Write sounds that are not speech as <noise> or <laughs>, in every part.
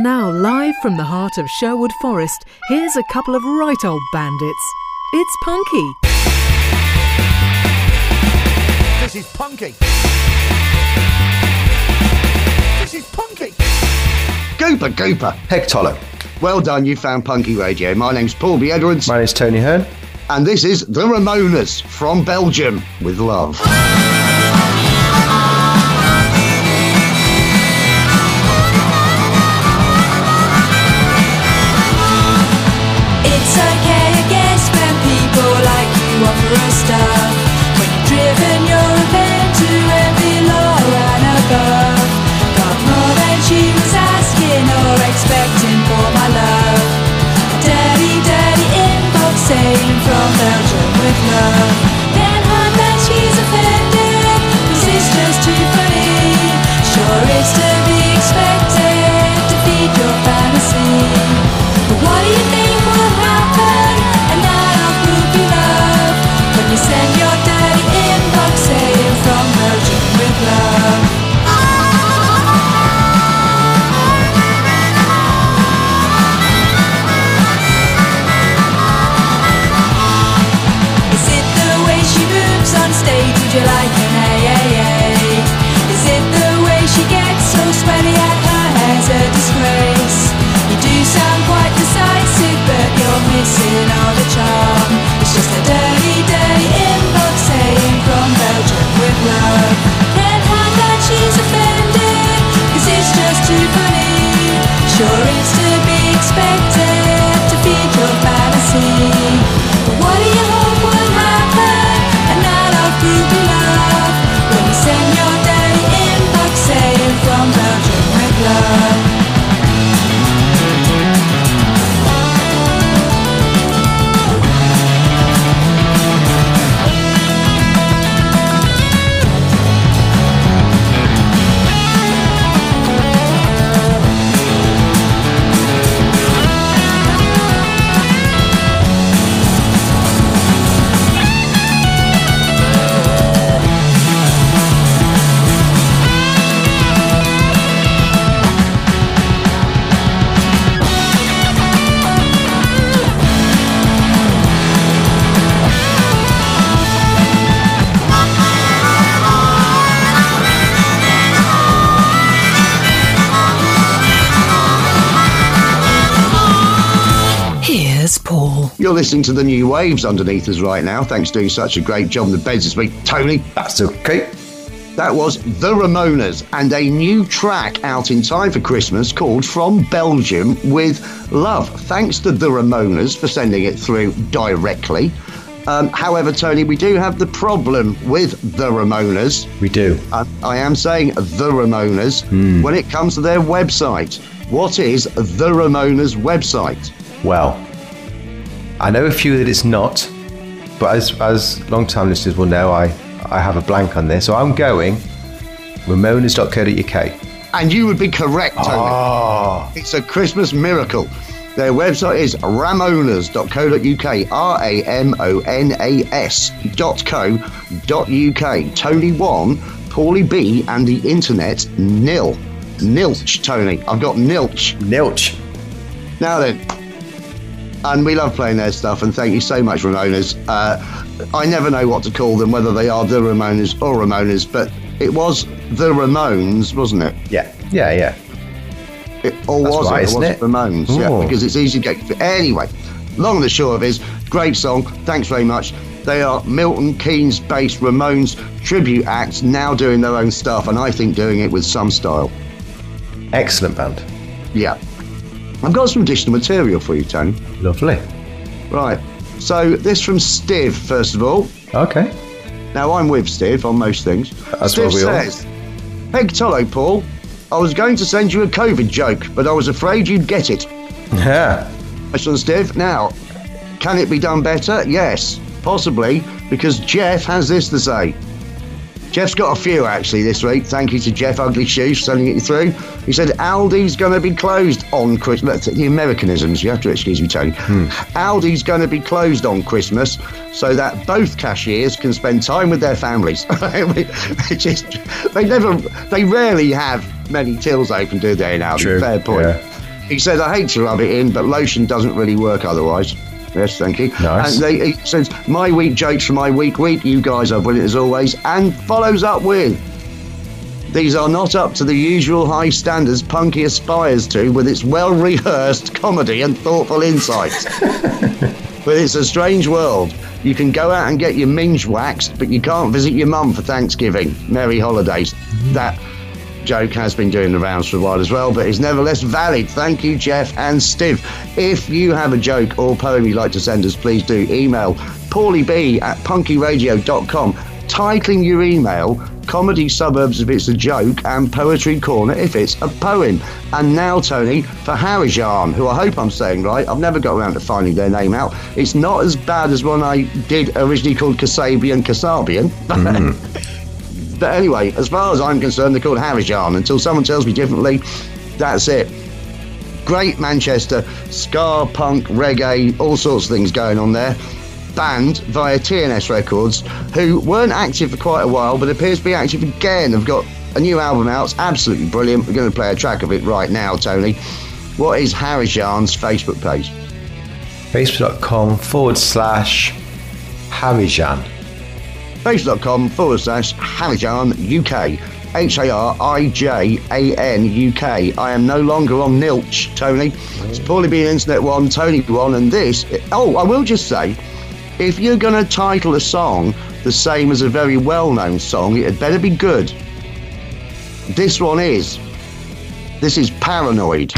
And now, live from the heart of Sherwood Forest, here's a couple of right old bandits. It's Punky. This is Punky. This is Punky. Gooper, Gooper. Peg Toller. Well done, you found Punky Radio. My name's Paul B. Edwards, My name's Tony Hearn. and this is The Ramonas from Belgium with love. Saying from Belgium with love. Then hard that she's offended, 'cause it's just too funny. Sure it's Would you like an AAA? Is it the way she gets so sweaty and her hair's a disgrace? You do sound quite decisive, but you're missing listening to the new waves underneath us right now. Thanks for doing such a great job on the beds this week. Tony, That's okay. that was The Ramonas and a new track out in time for Christmas called From Belgium with Love. Thanks to The Ramonas for sending it through directly. Um, however, Tony, we do have the problem with The Ramonas. We do. I, I am saying The Ramonas when it comes to their website. What is The Ramonas website? Well, I know a few that it's not, but as as long time listeners will know, I, I have a blank on this. So I'm going ramonas.co.uk. And you would be correct, Tony. Oh, It's a Christmas miracle. Their website is ramonas.co.uk, R A M O N A S dot co dot UK. Tony 1, Paulie B, and the internet nil. Nilch, Tony. I've got nilch. nilch. Now then, and we love playing their stuff, and thank you so much, Ramonas. Uh, I never know what to call them, whether they are the Ramonas or Ramonas, but it was the Ramones, wasn't it? Yeah, yeah, yeah. It, or That's was right, it? Or was it? Ramones? Yeah, Oh. because it's easy to get. Anyway, long and the short of it is, great song. Thanks very much. They are Milton Keynes based Ramones tribute acts now doing their own stuff, and I think doing it with some style. Excellent band. Yeah. I've got some additional material for you, Tony. Lovely. Right. So this from Steve, first of all. Okay. Now I'm with Steve on most things. That's Stiv what we all- says, Peg Tollo, Paul. I was going to send you a COVID joke, but I was afraid you'd get it. Yeah. Question, Steve. Now, can it be done better? Yes, possibly, because Jeff has this to say. Jeff's got a few actually this week. Thank you to Jeff Ugly Shoes for sending it through. He said Aldi's going to be closed on Christmas. The Americanisms, you have to excuse me, Tony. Hmm. Aldi's going to be closed on Christmas so that both cashiers can spend time with their families. <laughs> Which is, they never, they rarely have many tills open, do they? Aldi. Fair point. Yeah. He said, I hate to rub it in, but lotion doesn't really work otherwise. Yes, thank you. Nice. And they, he says, my week jokes for my week week. You guys are brilliant as always. And follows up with, these are not up to the usual high standards Punky aspires to with its well rehearsed comedy and thoughtful insights. <laughs> but it's a strange world. You can go out and get your minge waxed, but you can't visit your mum for Thanksgiving. Merry holidays. That joke has been doing the rounds for a while as well, but is nevertheless valid. Thank you, Jeff and Steve. If you have a joke or poem you'd like to send us, please do email paulieb at punkyradio.com, titling your email Comedy Suburbs if it's a joke, and Poetry Corner if it's a poem. And now, Tony, for Harijan, who I hope I'm saying right. I've never got around to finding their name out. It's not as bad as one I did originally called Kasabian Kasabian. Mm. <laughs> But anyway, as far as I'm concerned, they're called Harijan. Until someone tells me differently, that's it. Great Manchester, ska, punk, reggae, all sorts of things going on there. Band via TNS Records, who weren't active for quite a while, but appears to be active again. They've got a new album out. It's absolutely brilliant. We're going to play a track of it right now, Tony. What is Harijan's Facebook page? Facebook.com forward slash Harijan. facebook.com forward slash Harijan UK. H A R I J A N U K. I am no longer on Nilch, Tony. It's oh. poorly being Internet One, Tony One, and this. Oh, I will just say if you're going to title a song the same as a very well known song, it had better be good. This one is. This is Paranoid.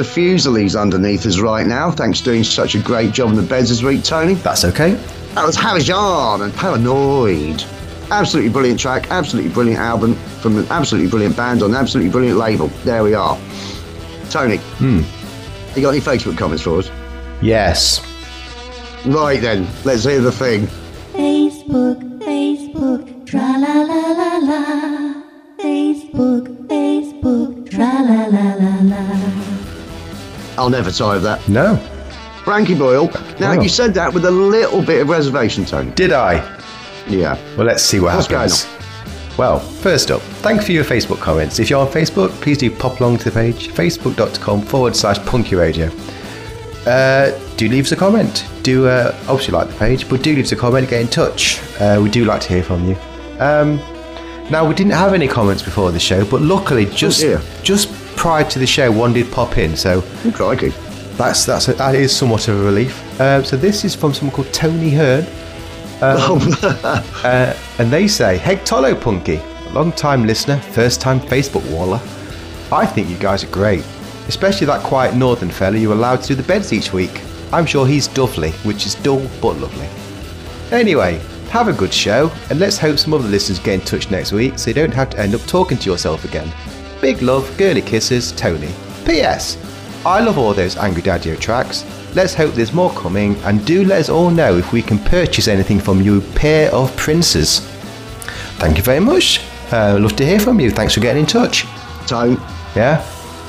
The Fusilies underneath us right now. Thanks for doing such a great job on the beds this week, Tony. That's okay. That was Harijan and Paranoid. Absolutely brilliant track, absolutely brilliant album from an absolutely brilliant band on an absolutely brilliant label. There we are. Tony, Hmm. you got any Facebook comments for us? Yes. Right then, let's hear the thing. Facebook, Facebook, tra la la la la. Facebook, Facebook, tra la la la la. I'll never tire of that. No. Frankie Boyle. Now, Oh. you said that with a little bit of reservation, Tony. Did I? Yeah. Well, let's see what What's happens. Well, first up, thank you for your Facebook comments. If you're on Facebook, please do pop along to the page, facebook.com forward slash punky radio. Uh, do leave us a comment. Do uh, obviously like the page, but do leave us a comment, get in touch. Uh, we do like to hear from you. Um, now, we didn't have any comments before the show, but luckily, just dear. just prior to the show, one did pop in. So Oh, crikey. that's that's a, that is somewhat of a relief. Um, so this is from someone called Tony Hearn. <laughs> Uh, and they say, Heg Tolo Punky, long time listener, first time Facebook waller. I think you guys are great, especially that quiet northern fella you allowed to do the beds each week. I'm sure he's dovely, which is dull but lovely. Anyway, have a good show, and let's hope some other listeners get in touch next week so you don't have to end up talking to yourself again. Big love, girly kisses, Tony. P.S. I love all those Angry Daddio tracks. Let's hope there's more coming, and do let us all know if we can purchase anything from you pair of princes. Thank you very much. Uh, love to hear from you. Thanks for getting in touch. Tone, Yeah,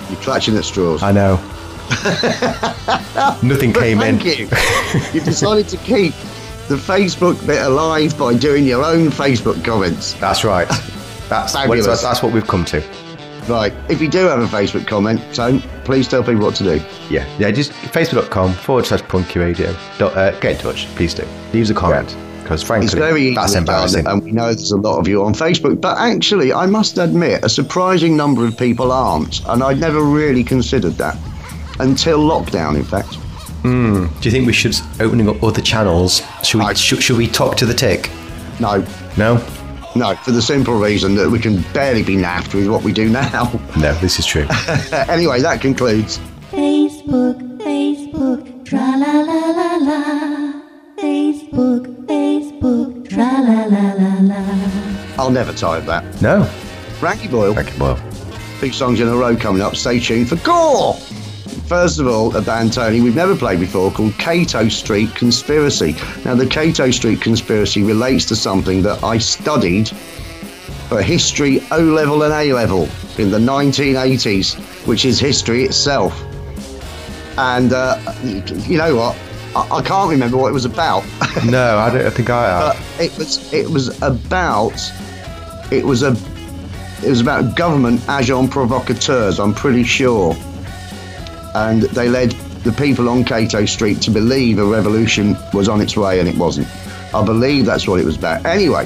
you're clutching at straws. I know. <laughs> Nothing came Thank in. you. <laughs> you decided to keep the Facebook bit alive by doing your own Facebook comments. That's right. <laughs> That's what, that's what we've come to. Right. If you do have a Facebook comment, so please tell people what to do. Yeah, yeah. Just facebook.com forward slash punky radio. Dot, uh, get in touch, please do. Leave us a comment because frankly, It's very that's embarrassing. and we know there's a lot of you on Facebook. But actually, I must admit, a surprising number of people aren't, and I'd never really considered that until lockdown. In fact, Do you think we should opening up other channels? Should we? I- Should, should we talk to the tick? no, No, no, for the simple reason that we can barely be naffed with what we do now. no. This is true. <laughs> anyway, that concludes. Facebook, Facebook, tra la la la la. Facebook, Facebook, tra la la la la. I'll never tire of that. no. Frankie Boyle. Thank you, well. Big songs in a row coming up. Stay tuned for Khor. First of all, a band, Tony, we've never played before called Cato Street Conspiracy. Now, the Cato Street Conspiracy relates to something that I studied for history O level and A level in the 1980s, which is history itself. And uh, you know what? I, I can't remember what it was about. <laughs> No, I don't I think I but have. it was it was about it was a it was about government agent provocateurs. I'm pretty sure, and they led the people on Cato Street to believe a revolution was on its way, and it wasn't. I believe that's what it was about. Anyway,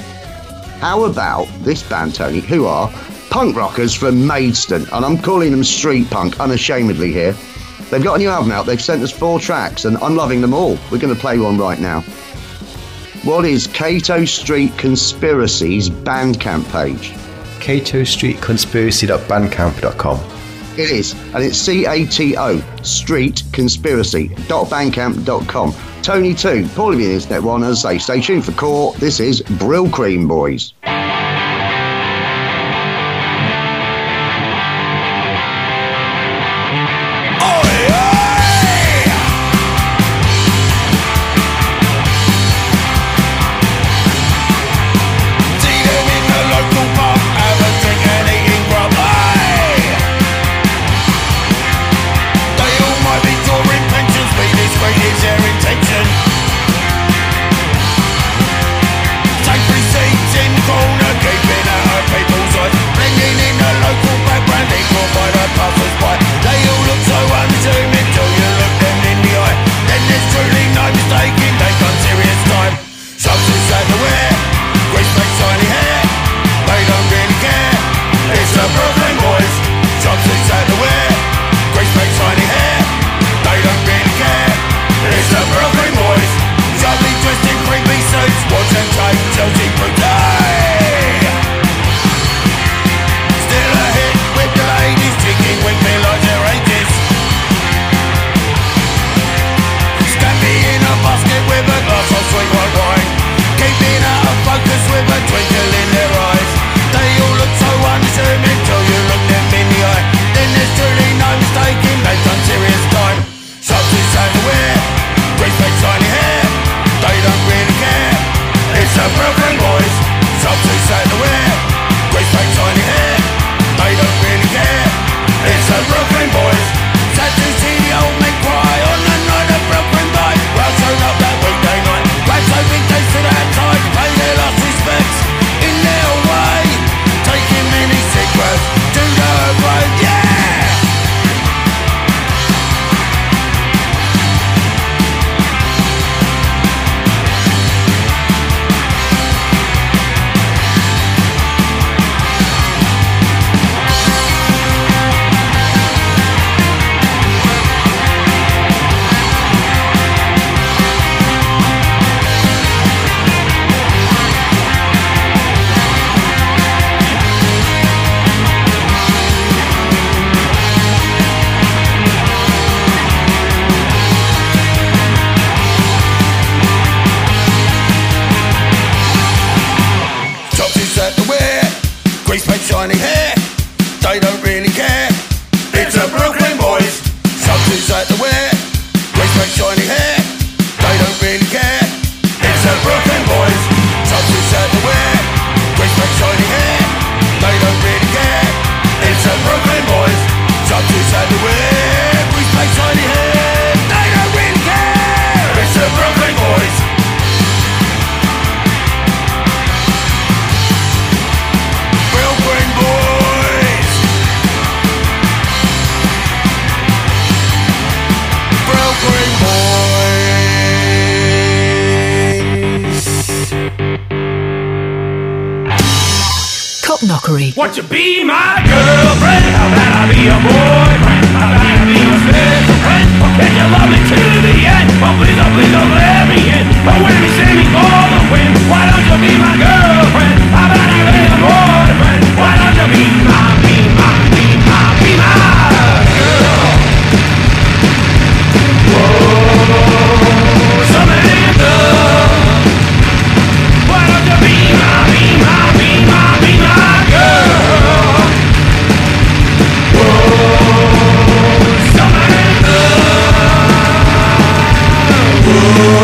how about this band, Tony? Who are punk rockers from Maidstone, and I'm calling them street punk unashamedly here. They've got a new album out. They've sent us four tracks, and I'm loving them all. We're going to play one right now. What is Cato Street Conspiracy's Bandcamp page? Cato Street Conspiracy.bandcamp.com. It is, and it's C A T O Street Conspiracy bandcamp.com. Tony two, Paulie the Internet one, as I say, stay tuned for Khor. This is Brylcreem Boys. Mockery. Want you be my girlfriend? How about I be your boyfriend? How about I be your special friend? Can you love me to the end? Oh please, oh please, don't let me in. When you see me for the win, why don't you be my girlfriend? How about I be your boyfriend? Be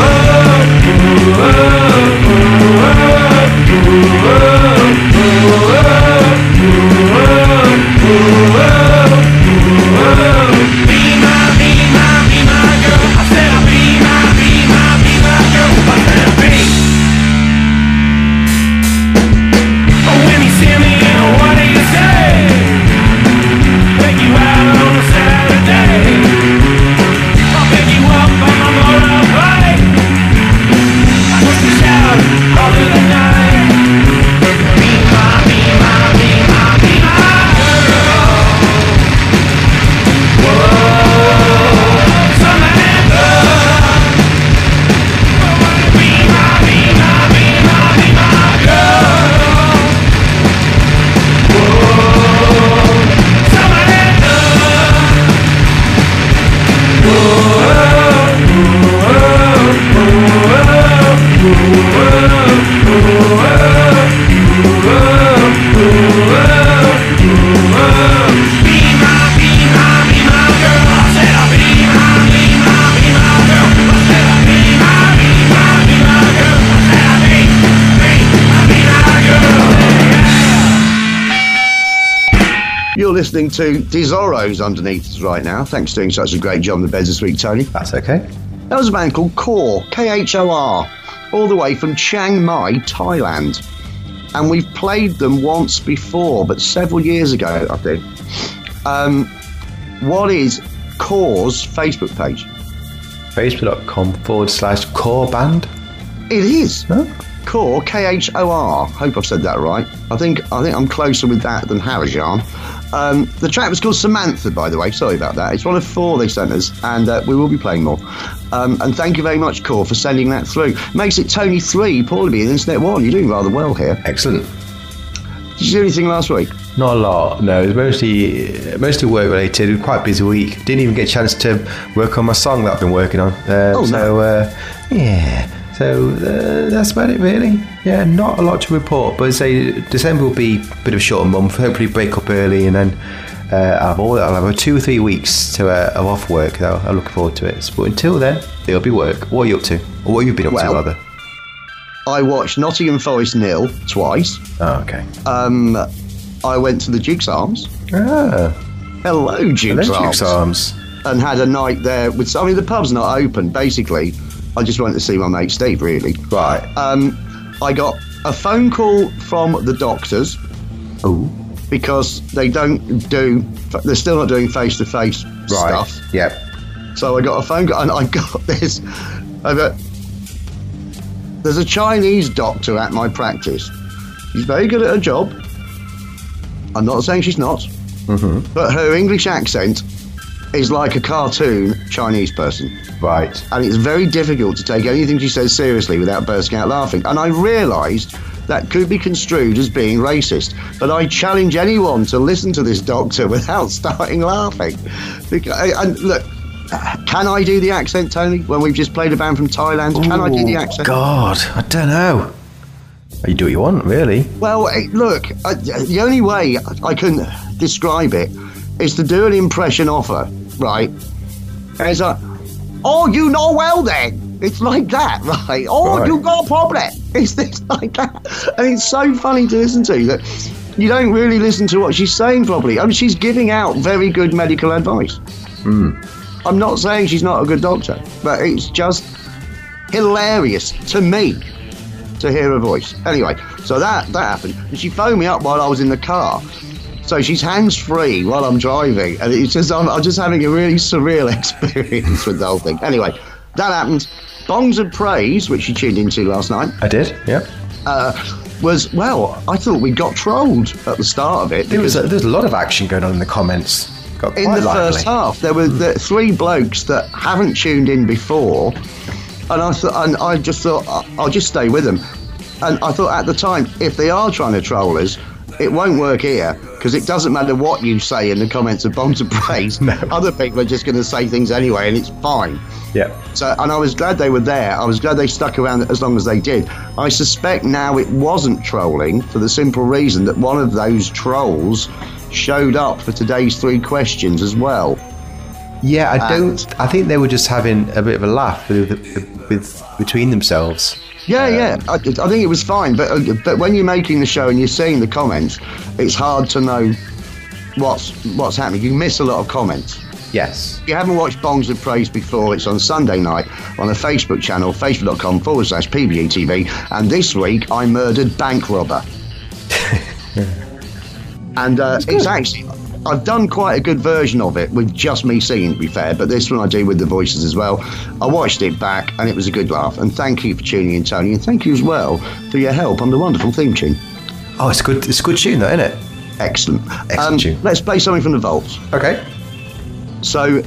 listening to Desoros underneath us right now. Thanks for doing such a great job on the beds this week, Tony. That's okay. That was a band called Khor, K H O R, all the way from Chiang Mai, Thailand. And we've played them once before, but several years ago, I think. Um, what is Khor's Facebook page? Facebook.com forward slash core band. It is. Huh? Khor, K H O R. Hope I've said that right. I think I think I'm closer with that than Harajan. Um, the track was called Samantha, by the way. Sorry about that. It's one of four they sent us, and uh, we will be playing more. Um, and thank you very much, Khor, for sending that through. Makes it Tony three, Paulie and Internet one. You're doing rather well here. Excellent. Did you do anything last week? Not a lot. No, it was mostly mostly work related. It was quite a busy week. Didn't even get a chance to work on my song that I've been working on. Uh, Oh, so no. uh, yeah. So uh, that's about it, really. Yeah, not a lot to report. But say December will be a bit of a shorter month. Hopefully, break up early, and then uh, I'll have all I'll have two or three weeks to uh, of off work. Though I look forward to it. But until then, there'll be work. What are you up to? Or what have you been up Well- to, rather? I watched Nottingham Forest nil twice. Oh, okay. Um, I went to the Duke's Arms. Ah, Hello, Duke's, hello, Arms. Duke's Arms. and had a night there with. I mean, the pub's not open. Basically, I just wanted to see my mate Steve. Really, Right. um, I got a phone call from the doctors Oh, because they don't do. They're still not doing face to face stuff. Yep. So I got a phone call, and I got <laughs> this. I got. There's a Chinese doctor at my practice. She's very good at her job. I'm not saying she's not, mm-hmm. but her English accent is like a cartoon Chinese person. Right. and it's very difficult to take anything she says seriously without bursting out laughing. And I realised that could be construed as being racist, but I challenge anyone to listen to this doctor <laughs> without starting laughing. Because, and look, can I do the accent, Tony? When we've just played a band from Thailand, can I do the accent? God, I don't know. You do what you want, really. Well, look, I, the only way I can describe it is to do an impression of her, right? And it's like, oh, you know well then. It's like that, <laughs> right? Oh, Right. you got a problem. <laughs> It's this like that. And it's so funny to listen to that you don't really listen to what she's saying properly. I mean, she's giving out very good medical advice. Hmm. I'm not saying she's not a good doctor, but it's just hilarious to me to hear her voice. Anyway, so that that happened, and she phoned me up while I was in the car. So she's hands free while I'm driving, and it's just I'm, I'm just having a really surreal <laughs> experience with the whole thing. Anyway, that happened. Bongs of Praise, which she tuned into last night. I did, yeah. Uh, was well. I thought we got trolled at the start of it. There was, a, there was a lot of action going on in the comments. Got in the lively. first half, there were the three blokes that haven't tuned in before, and I thought, and I just thought I'll just stay with them. And I thought at the time, if they are trying to troll us, it won't work here because it doesn't matter what you say in the comments of Bongs of Praise. <laughs> No. Other people are just going to say things anyway, and it's fine. Yeah. So, and I was glad they were there. I was glad they stuck around as long as they did. I suspect now it wasn't trolling for the simple reason that one of those trolls showed up for today's three questions as well. Yeah, I don't. I think they were just having a bit of a laugh with, with between themselves. Yeah, yeah. I, I think it was fine, but uh, but when you're making the show and you're seeing the comments, it's hard to know what's what's happening. You miss a lot of comments. Yes. If you haven't watched Bongs of Praise before, it's on Sunday night on the Facebook channel, facebook.com forward slash PBUTV. And this week, I murdered Bank Robber. <laughs> and uh, it's actually, I've done quite a good version of it with just me singing, to be fair, but this one I do with the voices as well. I watched it back and it was a good laugh. And thank you for tuning in, Tony. And thank you as well for your help on the wonderful theme tune. Oh, it's good. It's a good tune, though, isn't it? Excellent. Excellent Um, tune. Let's play something from the vaults. Okay. So,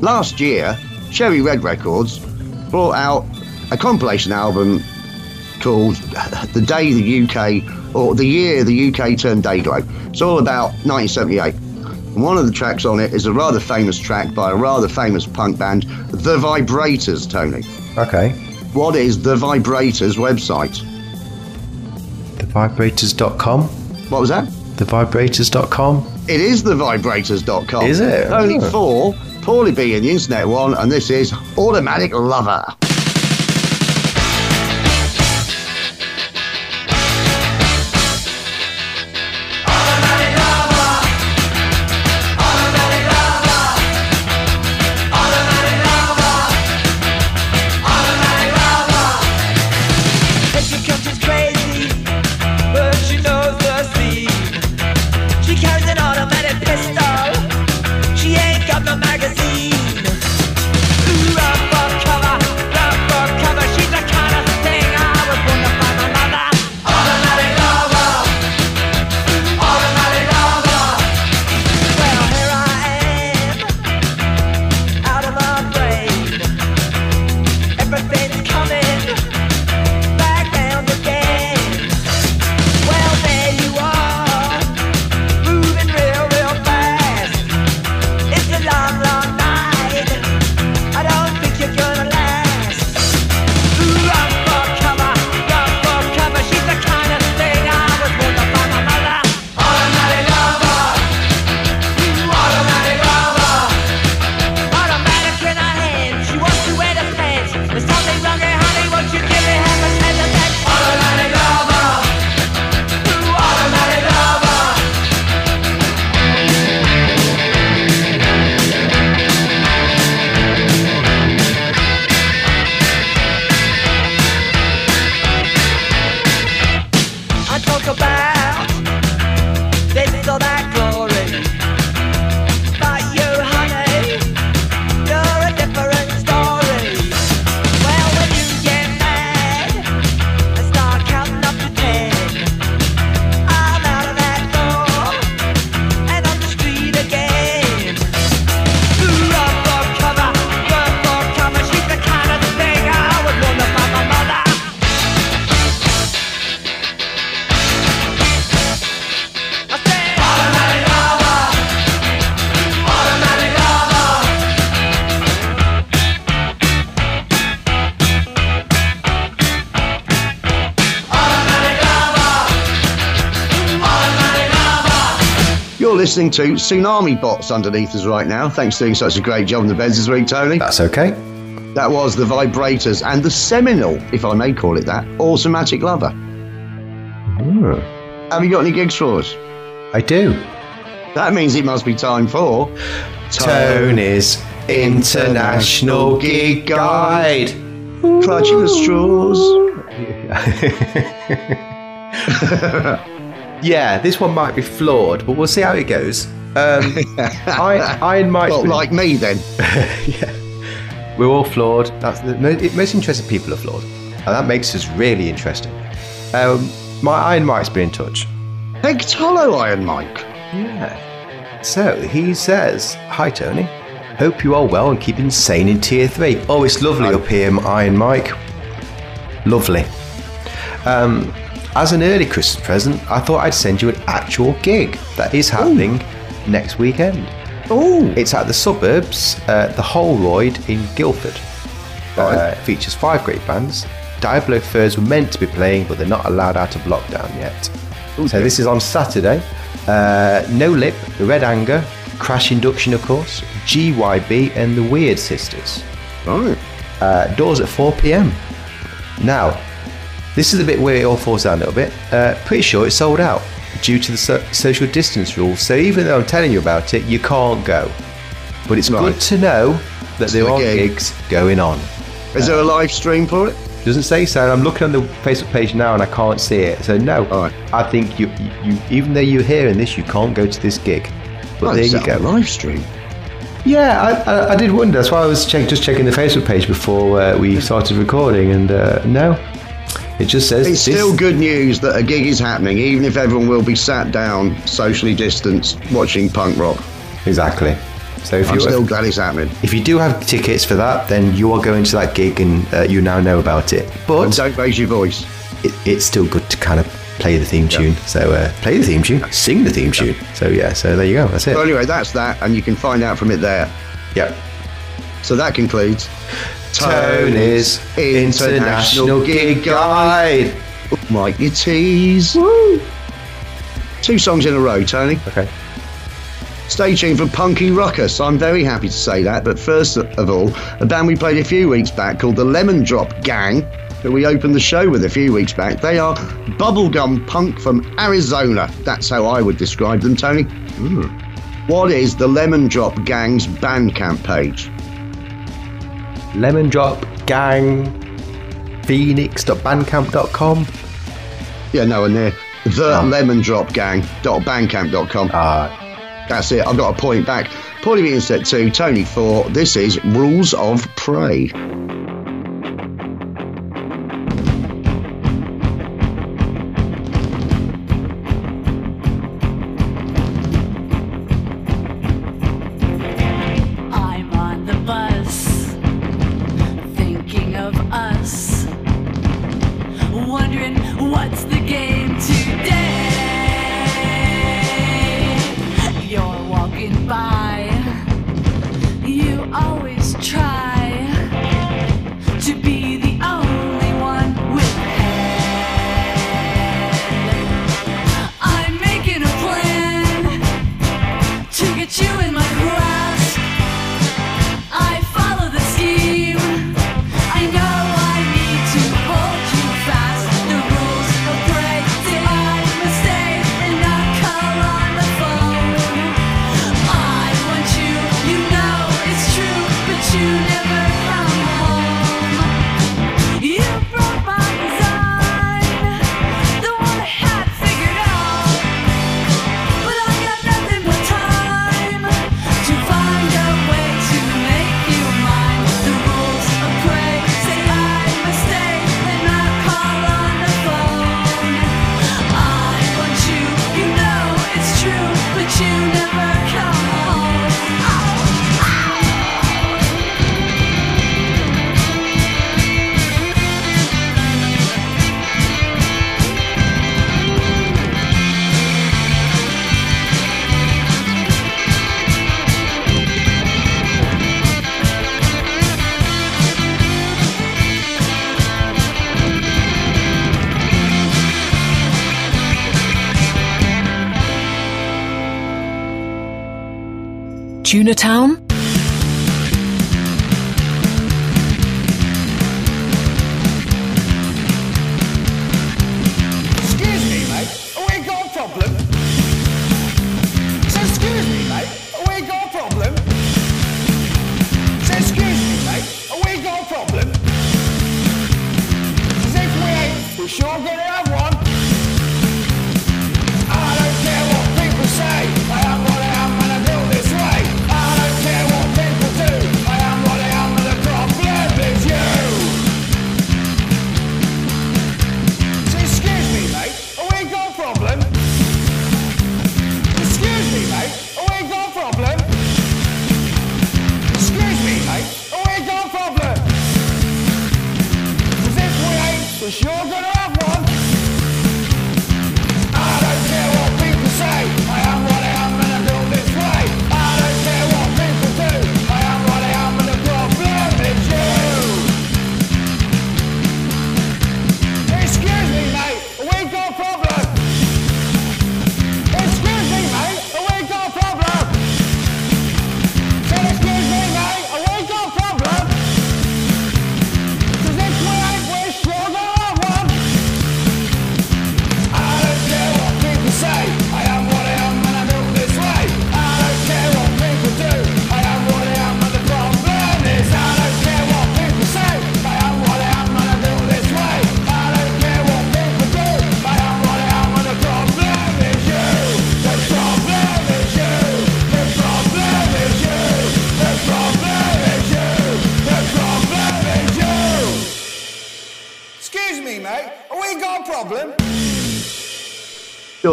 last year, Cherry Red Records brought out a compilation album called The Day the UK, or The Year the UK Turned Day-Glo. It's all about 1978. And one of the tracks on it is a rather famous track by a rather famous punk band, The Vibrators, Tony. Okay. What is The Vibrators website? Thevibrators.com. What was that? Thevibrators.com. It is thevibrators.com. Is it? Only Oh. four. Poorly being the internet one, and this is Automatic Lover. Listening to Tsunami Bomb underneath us right now. Thanks for doing such a great job in the beds this week, Tony. That's okay. That was the Vibrators and the seminal, if I may call it that, Automatic Lover. Have you got any gigs for us? I do. That means it must be time for Tony's International Gig Guide. Clutching the straws. <laughs> <laughs> Yeah, this one might be flawed, but we'll see how it goes. Um, <laughs> I, I and Mike, Well, like me then. <laughs> Yeah, we're all flawed. That's the most interesting people are flawed, and that makes us really interesting. Um, my Iron Mike's been in touch. Hectolo Iron Mike. Yeah. So he says, Hi Tony. Hope you are well and keeping sane in tier three. Oh, it's lovely up here, Iron Mike. Lovely. Um, as an early Christmas present, I thought I'd send you an actual gig that is happening next weekend. Oh, It's at the suburbs, uh, the Holroyd in Guildford. Uh, it features five great bands. Diablo Furs were meant to be playing, but they're not allowed out of lockdown yet. So this is on Saturday. Uh, no Lip, The Red Anger, Crash Induction, of course, GYB, and the Weird Sisters. right. Uh, doors at 4 pm. Now, this is the bit where it all falls down a little bit. Uh, pretty sure it's sold out due to the so- social distance rules. So even though I'm telling you about it, you can't go. But it's Right. good to know that there the are gig. gigs going on. Is there a live stream for it? Doesn't say so. I'm looking on the Facebook page now and I can't see it. So no, Alright. I think you, you, you, even though you're hearing this, you can't go to this gig. But Oh, there is you that go. a live stream. Yeah, I, I, I did wonder. That's why I was check, just checking the Facebook page before uh, we started recording, and uh, no, it just says It's still good news that a gig is happening, even if everyone will be sat down, socially distanced, watching punk rock. exactly. So if you are. I'm you still glad it's happening. if you do have tickets for that, then you are going to that gig, and uh, you now know about it. And But don't raise your voice. it, it's still good to kind of play the theme tune. So uh, play the theme tune, sing the theme tune. So yeah, so there you go. That's it. So anyway, that's that, and you can find out from it there. Yeah. So that concludes Tony's International Gig Guide. Mike, your tease. Two songs in a row, Tony. Okay. Stay tuned for Punky Ruckus. I'm very happy to say that. But first of all, a band we played a few weeks back called the Lemon Drop Gang, that we opened the show with a few weeks back. They are bubblegum punk from Arizona. That's how I would describe them, Tony. Hmm. What is the Lemon Drop Gang's Bandcamp page? Lemon Drop Gang Phoenix.bandcamp.com. Yeah, no, and they're the Lemon Drop Gang.bandcamp.com. Ah, That's it. I've got a point back. Paulie being set to Tony for this is Rules of Prey. Tuna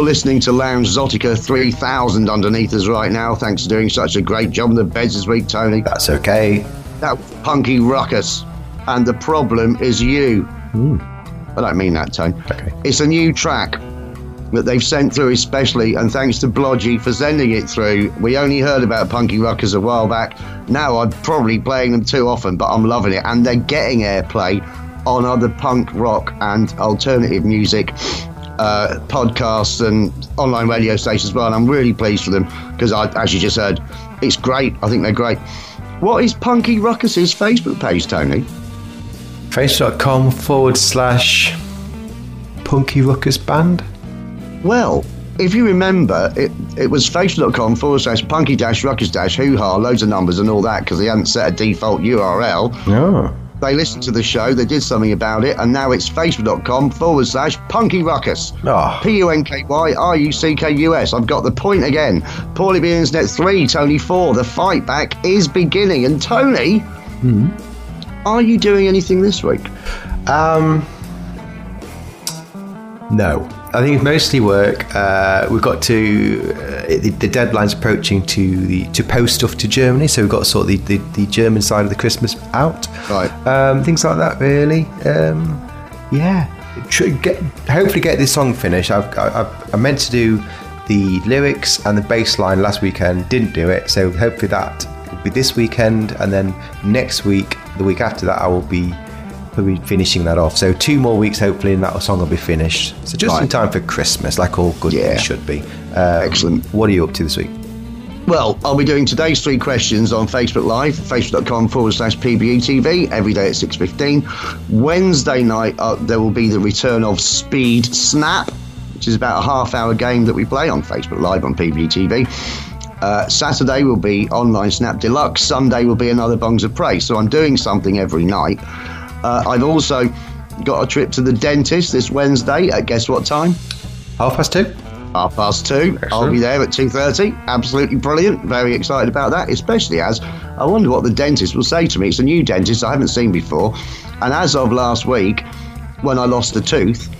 listening to Lounge Zotica 3000 underneath us right now. Thanks for doing such a great job on the beds this week, Tony. That's okay. That punky ruckus. And the problem is you. Hmm. I don't mean that, Tony. Okay. It's a new track that they've sent through especially, and thanks to Blodgy for sending it through. We only heard about Punky Ruckus a while back. Now I'm probably playing them too often, but I'm loving it, and they're getting airplay on other punk rock and alternative music uh, podcasts and online radio stations as well. And I'm really pleased for them because, I, as you just heard, it's great. I think they're great. What is Punky Ruckus's Facebook page, Tony? Facebook.com forward slash Punky Ruckus Band. Well, if you remember, it, it was facebook.com forward slash punky dash ruckus dash hoo ha, loads of numbers and all that because they hadn't set a default URL. Oh. They listened to the show, they did something about it, and now it's facebook.com forward slash punky ruckus. Oh. P U N K Y R U C K U S. I've got the point again. Paulie B Internet 3, Tony 4. The fight back is beginning. And Tony, are you doing anything this week? Um, no. I think it's mostly work. Uh, we've got to uh, the, the deadline's approaching to the to post stuff to Germany, so we've got to sort of the, the, the German side of the Christmas out. Right. Um, things like that, really. Um, yeah. Get, hopefully, get this song finished. I've, I, I, I meant to do the lyrics and the bass line last weekend. Didn't do it, so hopefully that will be this weekend, and then next week, the week after that, I will be we'll be finishing that off. So two more weeks, hopefully, and that song will be finished. So just in time for Christmas, like all good Yeah. things should be. Um, Excellent. What are you up to this week? Well, I'll be doing today's three questions on Facebook Live, facebook.com forward slash PBETV, every day at 6.15. Wednesday night, uh, there will be the return of Speed Snap, which is about a half hour game that we play on Facebook Live on PBETV. Uh, Saturday will be Online Snap Deluxe. Sunday will be another Bongs of Praise. So I'm doing something every night. Uh, I've also got a trip to the dentist this Wednesday at guess what time? Half past two? half past two. I'll be there at two thirty. Absolutely brilliant. Very excited about that. Especially as I wonder what the dentist will say to me. It's a new dentist I haven't seen before, and as of last week, when I lost a tooth.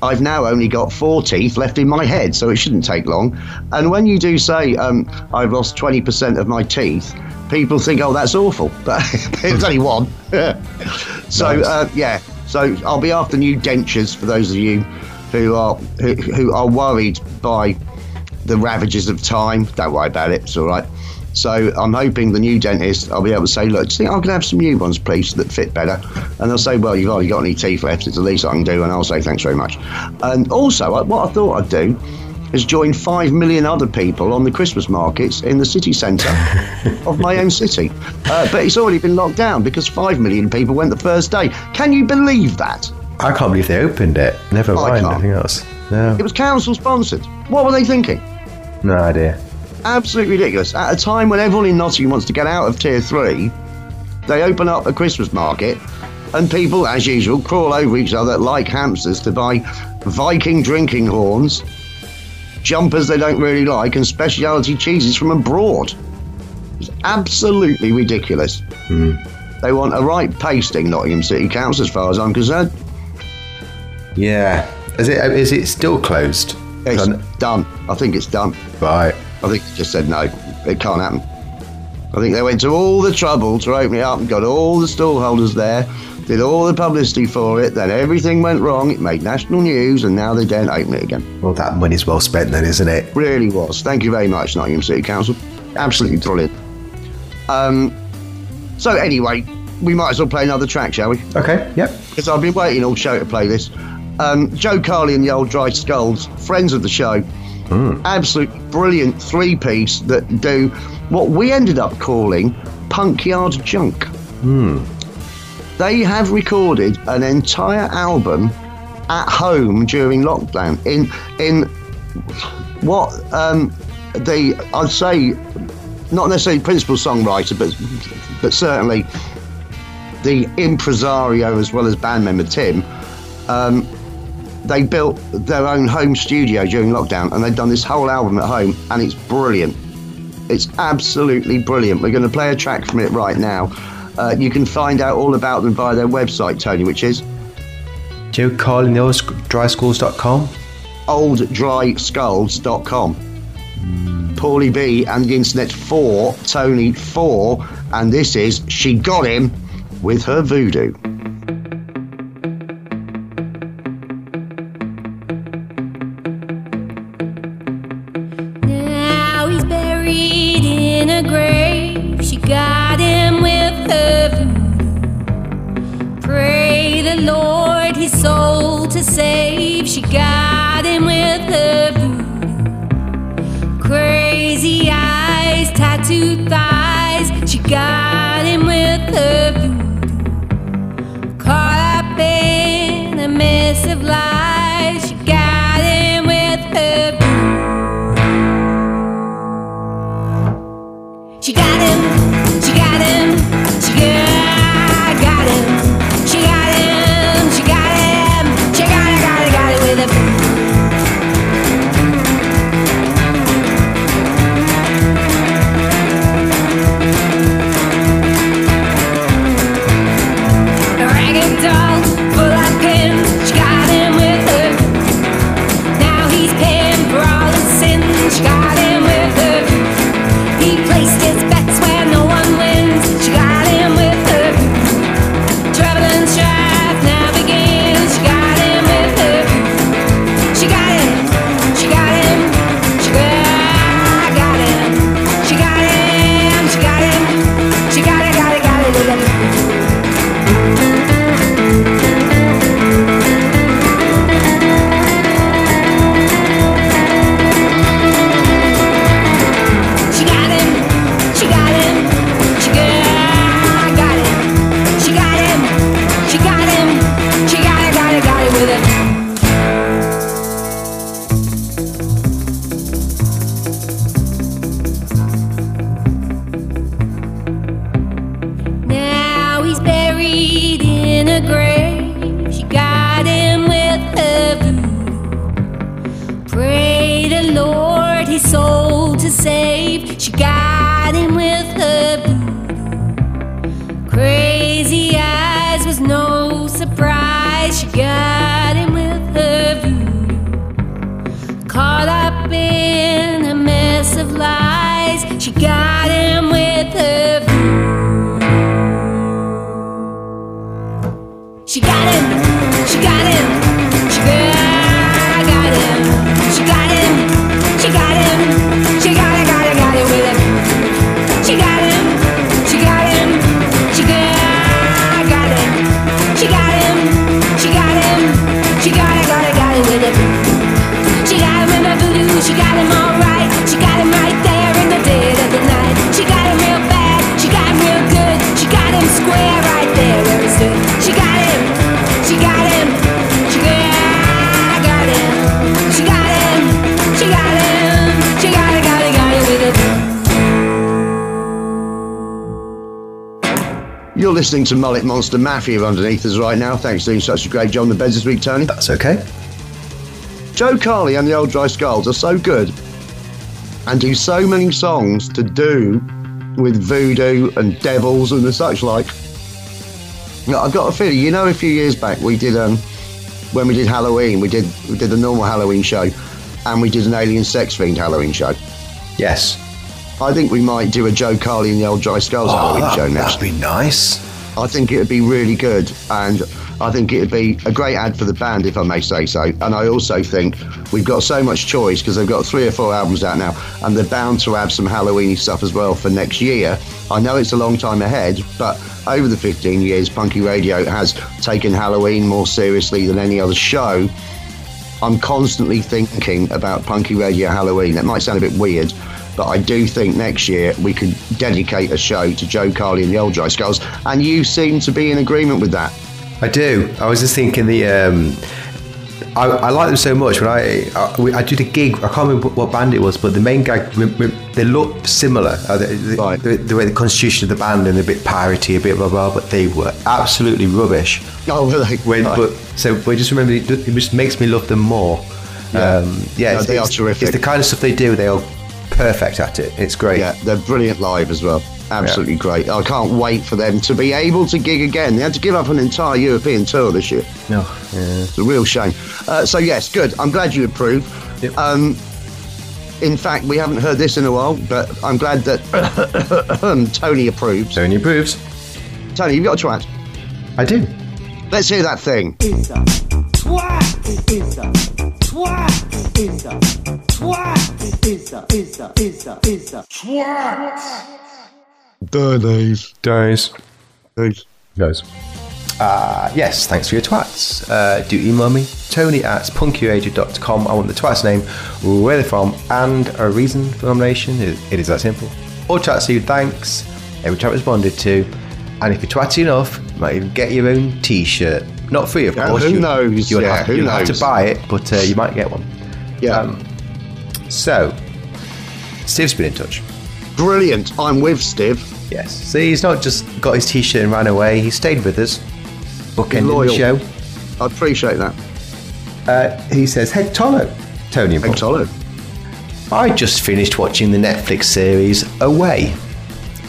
I've now only got four teeth left in my head, so it shouldn't take long. And when you do say um, I've lost 20% of my teeth, people think, oh, that's awful. <laughs> But it's only one. <laughs> so, uh, yeah. So I'll be after new dentures for those of you who are who, who are worried by the ravages of time. Don't worry about it. It's all right. So I'm hoping the new dentist, I'll be able to say, look, do you think I can have some new ones, please, that fit better? And they'll say, well, you've already got any teeth left. It's the least I can do. And I'll say, thanks very much. And also, what I thought I'd do is joined five million other people on the Christmas markets in the city centre of my own city. Uh, but it's already been locked down because five million people went the first day. Can you believe that? I can't believe they opened it. Never mind anything else. No, It was council sponsored. What were they thinking? no idea. Absolutely ridiculous. At a time when everyone in Nottingham wants to get out of tier three, they open up a Christmas market and people, as usual, crawl over each other like hamsters to buy Viking drinking horns, jumpers they don't really like, and specialty cheeses from abroad. It's absolutely ridiculous. Hmm. They want a right pasting, Nottingham City Council, as far as I'm concerned. Yeah. Is it is it still closed? It's Done- done. I think it's done. Right. I think they just said no, it can't happen. I think they went to all the trouble to open it up and got all the stallholders there, did all the publicity for it, then everything went wrong, it made national news, and now they don't open it again. Well, that money's well spent then, isn't it? Really was. Thank you very much, Nottingham City Council. Absolutely brilliant. Um, so, anyway, we might as well play another track, shall we? Okay. Yep. because I've been waiting all show to play this. Um, Jo Carley and the Old Dry Skulls, friends of the show, absolutely brilliant three piece that do what we ended up calling punk yard junk. They have recorded an entire album at home during lockdown in in what um, the I'd say not necessarily principal songwriter, but but certainly the impresario as well as band member Tim, um, they built their own home studio during lockdown and they've done this whole album at home and it's brilliant. It's absolutely brilliant. We're going to play a track from it right now. Uh, you can find out all about them via their website, Tony, which is Joe Carl in the dryskulls.com. olddryskulls.com. Paulie B and the Internet 4, Tony 4, and this is She Got Him with Her Voodoo. Square right there where he stood. She got him, she got him, she got, got him. She got him, she got him, she got it, got it, got it with him. You're listening to Mullet Monster Mafia underneath us right now. Thanks for doing such a great job on the beds this week, Tony. That's okay. Jo Carley and the Old Dry Skulls are so good and do so many songs to do with voodoo and devils and the such like. I've got a feeling, you know, a few years back we did um when we did Halloween, we did we did the normal Halloween show, and we did an alien sex fiend Halloween show. Yes. I think we might do a Jo Carley and the Old Dry Skulls Halloween that, show next. that'd be nice. I think it would be really good, and I think it would be a great ad for the band, if I may say so. And I also think we've got so much choice because they've got three or four albums out now, and they're bound to have some Halloweeny stuff as well for next year. I know it's a long time ahead, but over the 15 years, Punky Radio has taken Halloween more seriously than any other show. I'm constantly thinking about Punky Radio Halloween. That might sound a bit weird, but I do think next year we could dedicate a show to Jo Carley and the Old Dry Skulls, and you seem to be in agreement with that. I do. I was just thinking the. Um, I, I like them so much. When I I, I did a gig, I can't remember what band it was, but the main rem- they look similar. Uh, the, the, Right. the, the way the constitution of the band and a bit piratey, a bit blah blah, but they were absolutely rubbish. Oh, really? <laughs> When, Right. but so I just remember it, just makes me love them more. Yeah. Um, yeah, No, it's, they are terrific. It's the kind of stuff they do. They are perfect at it. It's great. yeah, they're brilliant live as well. Absolutely great. I can't wait for them to be able to gig again. They had to give up an entire European tour this year. No. Yeah. It's a real shame. Uh, so yes, good. I'm glad you approve. Yep. Um, in fact, we haven't heard this in a while, but I'm glad that <coughs> Tony approves. Tony approves. Tony, you've got a twat. I do. Let's hear that thing. It's a twat. It's a twat. It's a twat. It's a it's a it's a it's a twat. Days. Guys. Days. Guys. Uh, yes, thanks for your twats. Uh, do email me, tony at punkyradio.com. I want the twat's name, where they're from, and a reason for nomination. It, it is that simple. All twats you thanks. Every twat responded to. And if you're twatty enough, you might even get your own t shirt. Not free, of Yeah, course. who you, knows? You'll, Yeah, have, who you'll have to buy it, but uh, you might get one. Yeah. Um, So, Steve's been in touch. Brilliant. I'm with Steve. Yes. So he's not just got his t-shirt and ran away. He stayed with us, bookending the show. I appreciate that. Uh, he says, "Head Tolo, Tony and Hey, Tolo. I just finished watching the Netflix series Away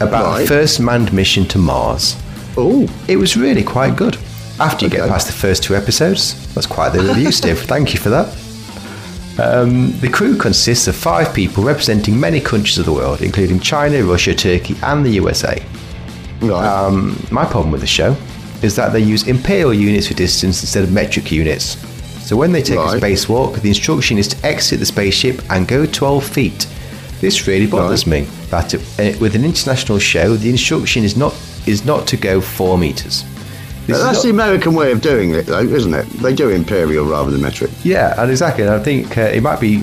about the first manned mission to Mars. Oh, It was really quite good. After you get past the first two episodes, that's quite the <laughs> review, Steve. Thank you for that. Um, the crew consists of five people representing many countries of the world, including China, Russia, Turkey, and the USA. right. Um, my problem with the show is that they use imperial units for distance instead of metric units. So when they take a Right. spacewalk, the instruction is to exit the spaceship and go 12 feet. This really bothers me. That uh, with an international show, the instruction is not is not to go four meters. That's the American way of doing it, though, isn't it? They do imperial rather than metric. Yeah, and exactly. And I think uh, it might be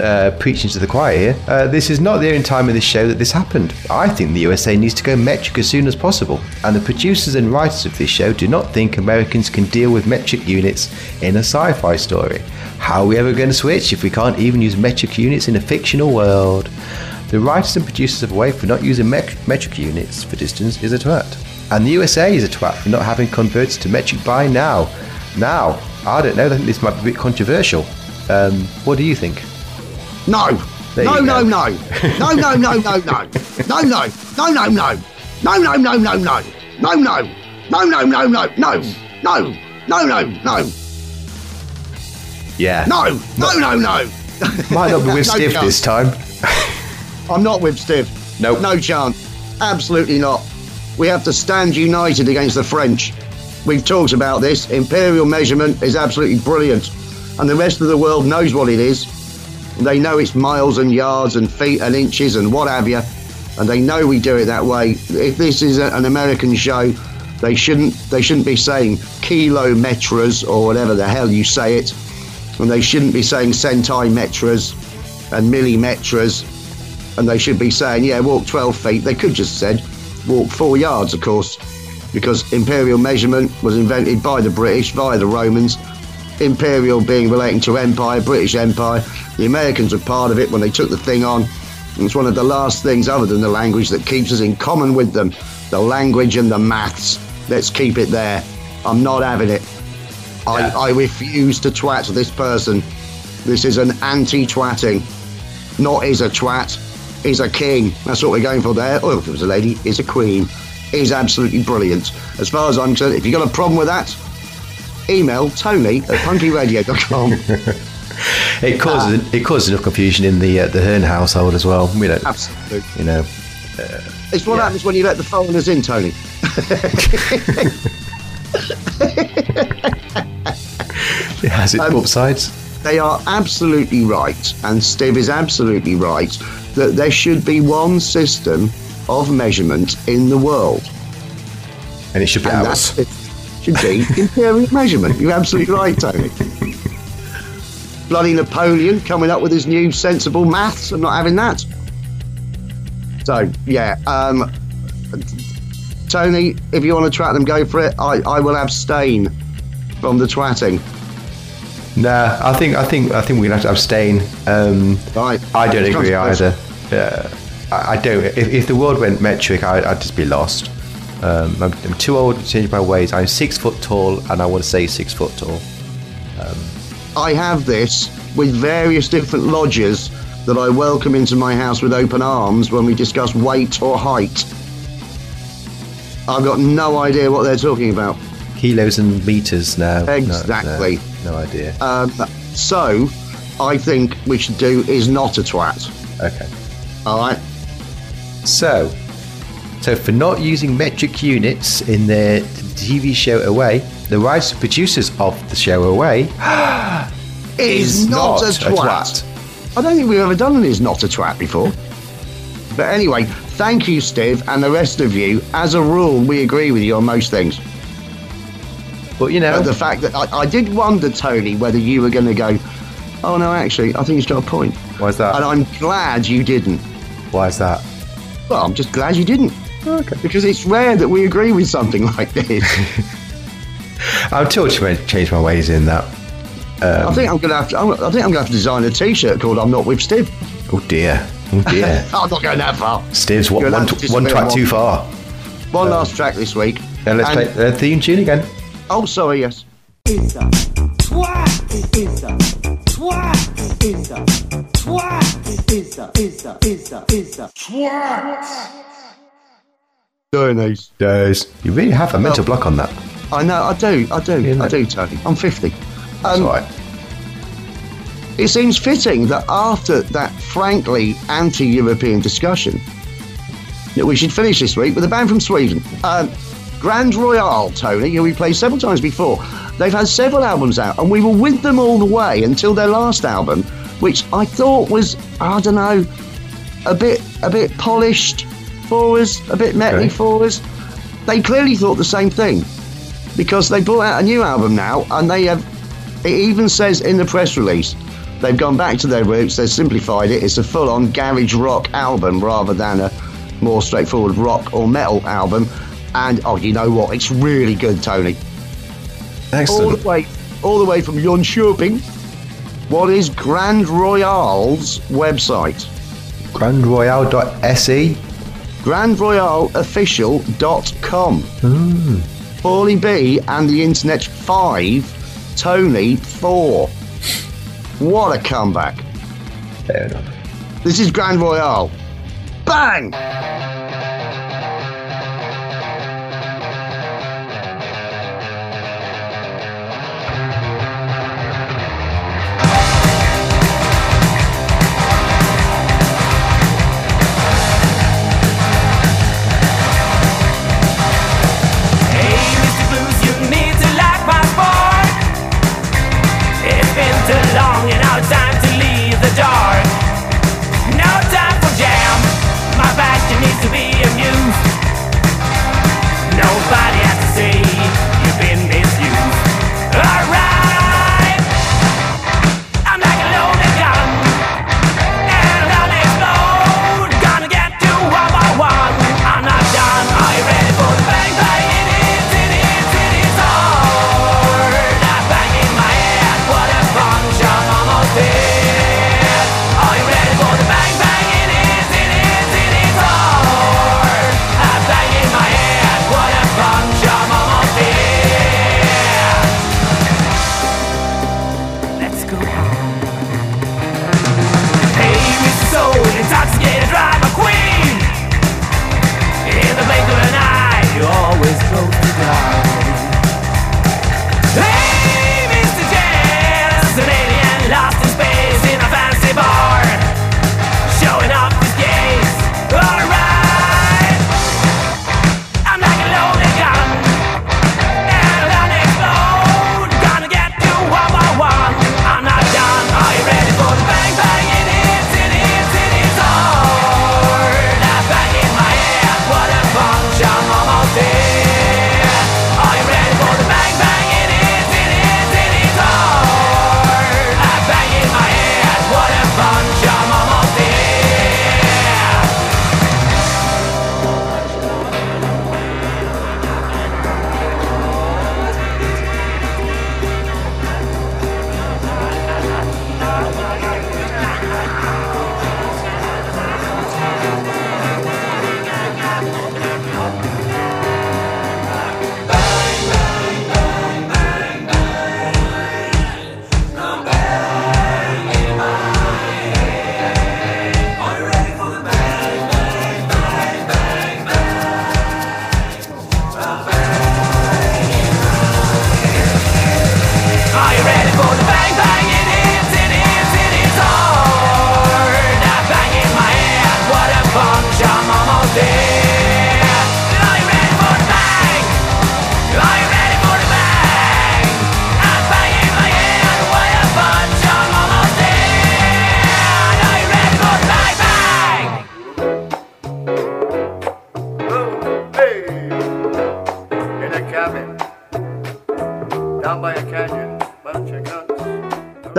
uh, preaching to the choir here. Uh, this is not the only time in this show that this happened. I think the USA needs to go metric as soon as possible, and the producers and writers of this show do not think Americans can deal with metric units in a sci fi story. How are we ever going to switch if we can't even use metric units in a fictional world? The writers and producers of Away for not using met- metric units for distance is a twat. And the USA is a twat for not having converted to metric by now. Now, I don't know, I think this might be a bit controversial. Um, what do you think? No. There No, you no, no. No, no, no, no, no. No, no. No, no, no. No, no, no, no, no. No, no. No, no, no, no. No. No. No, no, no. Yeah. No. No, no, no. Might not be with <laughs> No Steve chance. this time. I'm not with Steve. Nope. No chance. Absolutely not. We have to stand united against the French. We've talked about this. Imperial measurement is absolutely brilliant. And the rest of the world knows what it is. They know it's miles and yards and feet and inches and what have you. And they know we do it that way. If this is an American show, they shouldn't they shouldn't be saying kilometers or whatever the hell you say it. And they shouldn't be saying centimeters and millimeters and they should be saying, yeah, walk 12 feet. They could just said, walk four yards, of course, because imperial measurement was invented by the British via the Romans. Imperial being relating to empire, British Empire. The Americans were part of it when they took the thing on. And It's one of the last things, other than the language, that keeps us in common with them. The language and the maths. Let's keep it there. I'm not having it. I, I refuse to twat this person. This is an anti-twatting not is a twat, is a king. That's what we're going for there. Or if it was a lady, is a queen. Is absolutely brilliant. As far as I'm concerned, if you've got a problem with that, email tony at punkyradio.com. <laughs> It causes it causes enough confusion in the uh, the Hearn household as well. We don't, Absolutely. you know, It's what Yeah. happens when you let the foreigners in, Tony. <laughs> it has its Um, upsides. They are absolutely right, and Steve is absolutely right, that there should be one system of measurement in the world. And it should be And ours. that should be imperial <laughs> measurement. You're absolutely right, Tony. Bloody Napoleon coming up with his new sensible maths. I'm not having that. So, yeah. Um, Tony, if you want to twat them, go for it. I, I will abstain from the twatting. Nah, I think I think I think we're gonna have to abstain. Um, Right. I don't agree either. Uh, I, I don't. If, if the world went metric, I, I'd just be lost. Um, I'm, I'm too old to change my ways. I'm six foot tall, and I want to say six foot tall. I have this with various different lodges that I welcome into my house with open arms when we discuss weight or height. I've got no idea what they're talking about. Kilos and meters now. No, Exactly. No, no idea. Um, so, I think we should do is not a twat. Okay. All right. So, so for not using metric units in their TV show Away, the writers and producers of the show Away <gasps> Is not, a, twat. I don't think we've ever done an is not a twat before. But anyway, thank you, Steve, and the rest of you. As a rule, we agree with you on most things. But you know, But the fact that I, I did wonder, Tony, whether you were going to go, oh no, actually, I think he's got a point. why's that? And I'm glad you didn't. Why's that? Well, I'm just glad you didn't. Okay. Because it's rare that we agree with something <laughs> like this. <laughs> I'm still trying to change my ways in that. I um, think I'm going to have to. I think I'm going to have to design a T-shirt called "I'm Not with Steve." Oh dear. Oh dear. <laughs> I'm not going that far. Steve's one, You're one, allowed to one disappear track too far. One um, last track this week. Now let's And- play the theme tune again. Oh, sorry, yes. It's a twat. It's a twat. It's a twat. It's a it's a it's a it's a twat. Doing these. Does you really have a mental block on that? I know, I do, I do. I do, Tony. I'm 50. That's Um, right. It seems fitting that after that frankly anti-European discussion, that we should finish this week with a band from Sweden. Um, Grand Royale, Tony, who we played several times before. They've had several albums out, and we were with them all the way until their last album, which I thought was, I don't know, a bit a bit polished for us, a bit metally Okay. for us. They clearly thought the same thing because they brought out a new album now, and they have. It even says in the press release they've gone back to their roots. They've simplified it. It's a full-on garage rock album rather than a more straightforward rock or metal album. And oh, you know what? It's really good, Tony. Excellent. All the way, all the way from Jönköping. What is Grand Royale's website? GrandRoyale.se. GrandRoyaleOfficial.com. Hmm. Paulie B and the Internet 5, Tony 4. What a comeback. Fair enough. This is Grand Royale. Bang!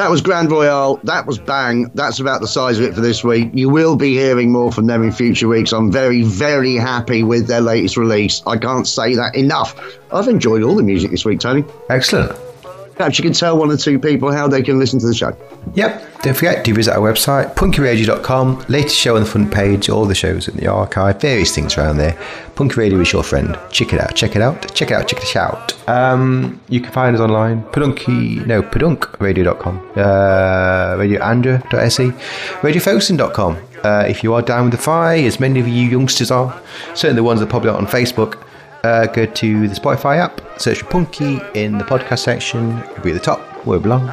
That was Grand Royale. That was Bang. That's about the size of it for this week. You will be hearing more from them in future weeks. I'm very, very happy with their latest release. I can't say that enough. I've enjoyed all the music this week, Tony. Excellent. Perhaps you can tell one or two people how they can listen to the show. Yep, don't forget to visit our website, punkyradio.com. Latest show on the front page, all the shows in the archive, various things around there. Punky Radio is your friend. Check it out, check it out, check it out, check it out. Um, you can find us online, pedunky, no, pedunkradio.com, uh, radioandra.se, radiofocusin.com. Uh, if you are down with the fry, as many of you youngsters are, certainly the ones that probably aren't on Facebook, uh, go to the Spotify app, search for Punky in the podcast section, it'll be at the top where it belongs.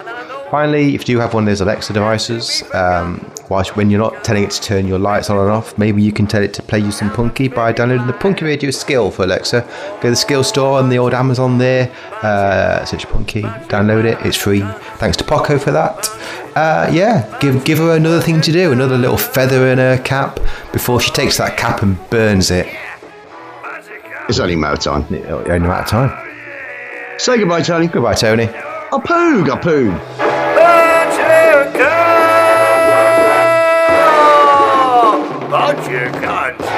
Finally, if you do have one of those Alexa devices, um, whilst when you're not telling it to turn your lights on and off, maybe you can tell it to play you some Punky by downloading the Punky Radio skill for Alexa. Go to the skill store and the old Amazon there, uh, search Punky, download it, it's free. Thanks to Poco for that. Uh, yeah, give give her another thing to do, another little feather in her cap before she takes that cap and burns it. It's only a matter of time. Only a matter of time. Say goodbye, Tony. Goodbye, Tony. A poog, a poog. Bunch of guns, yeah.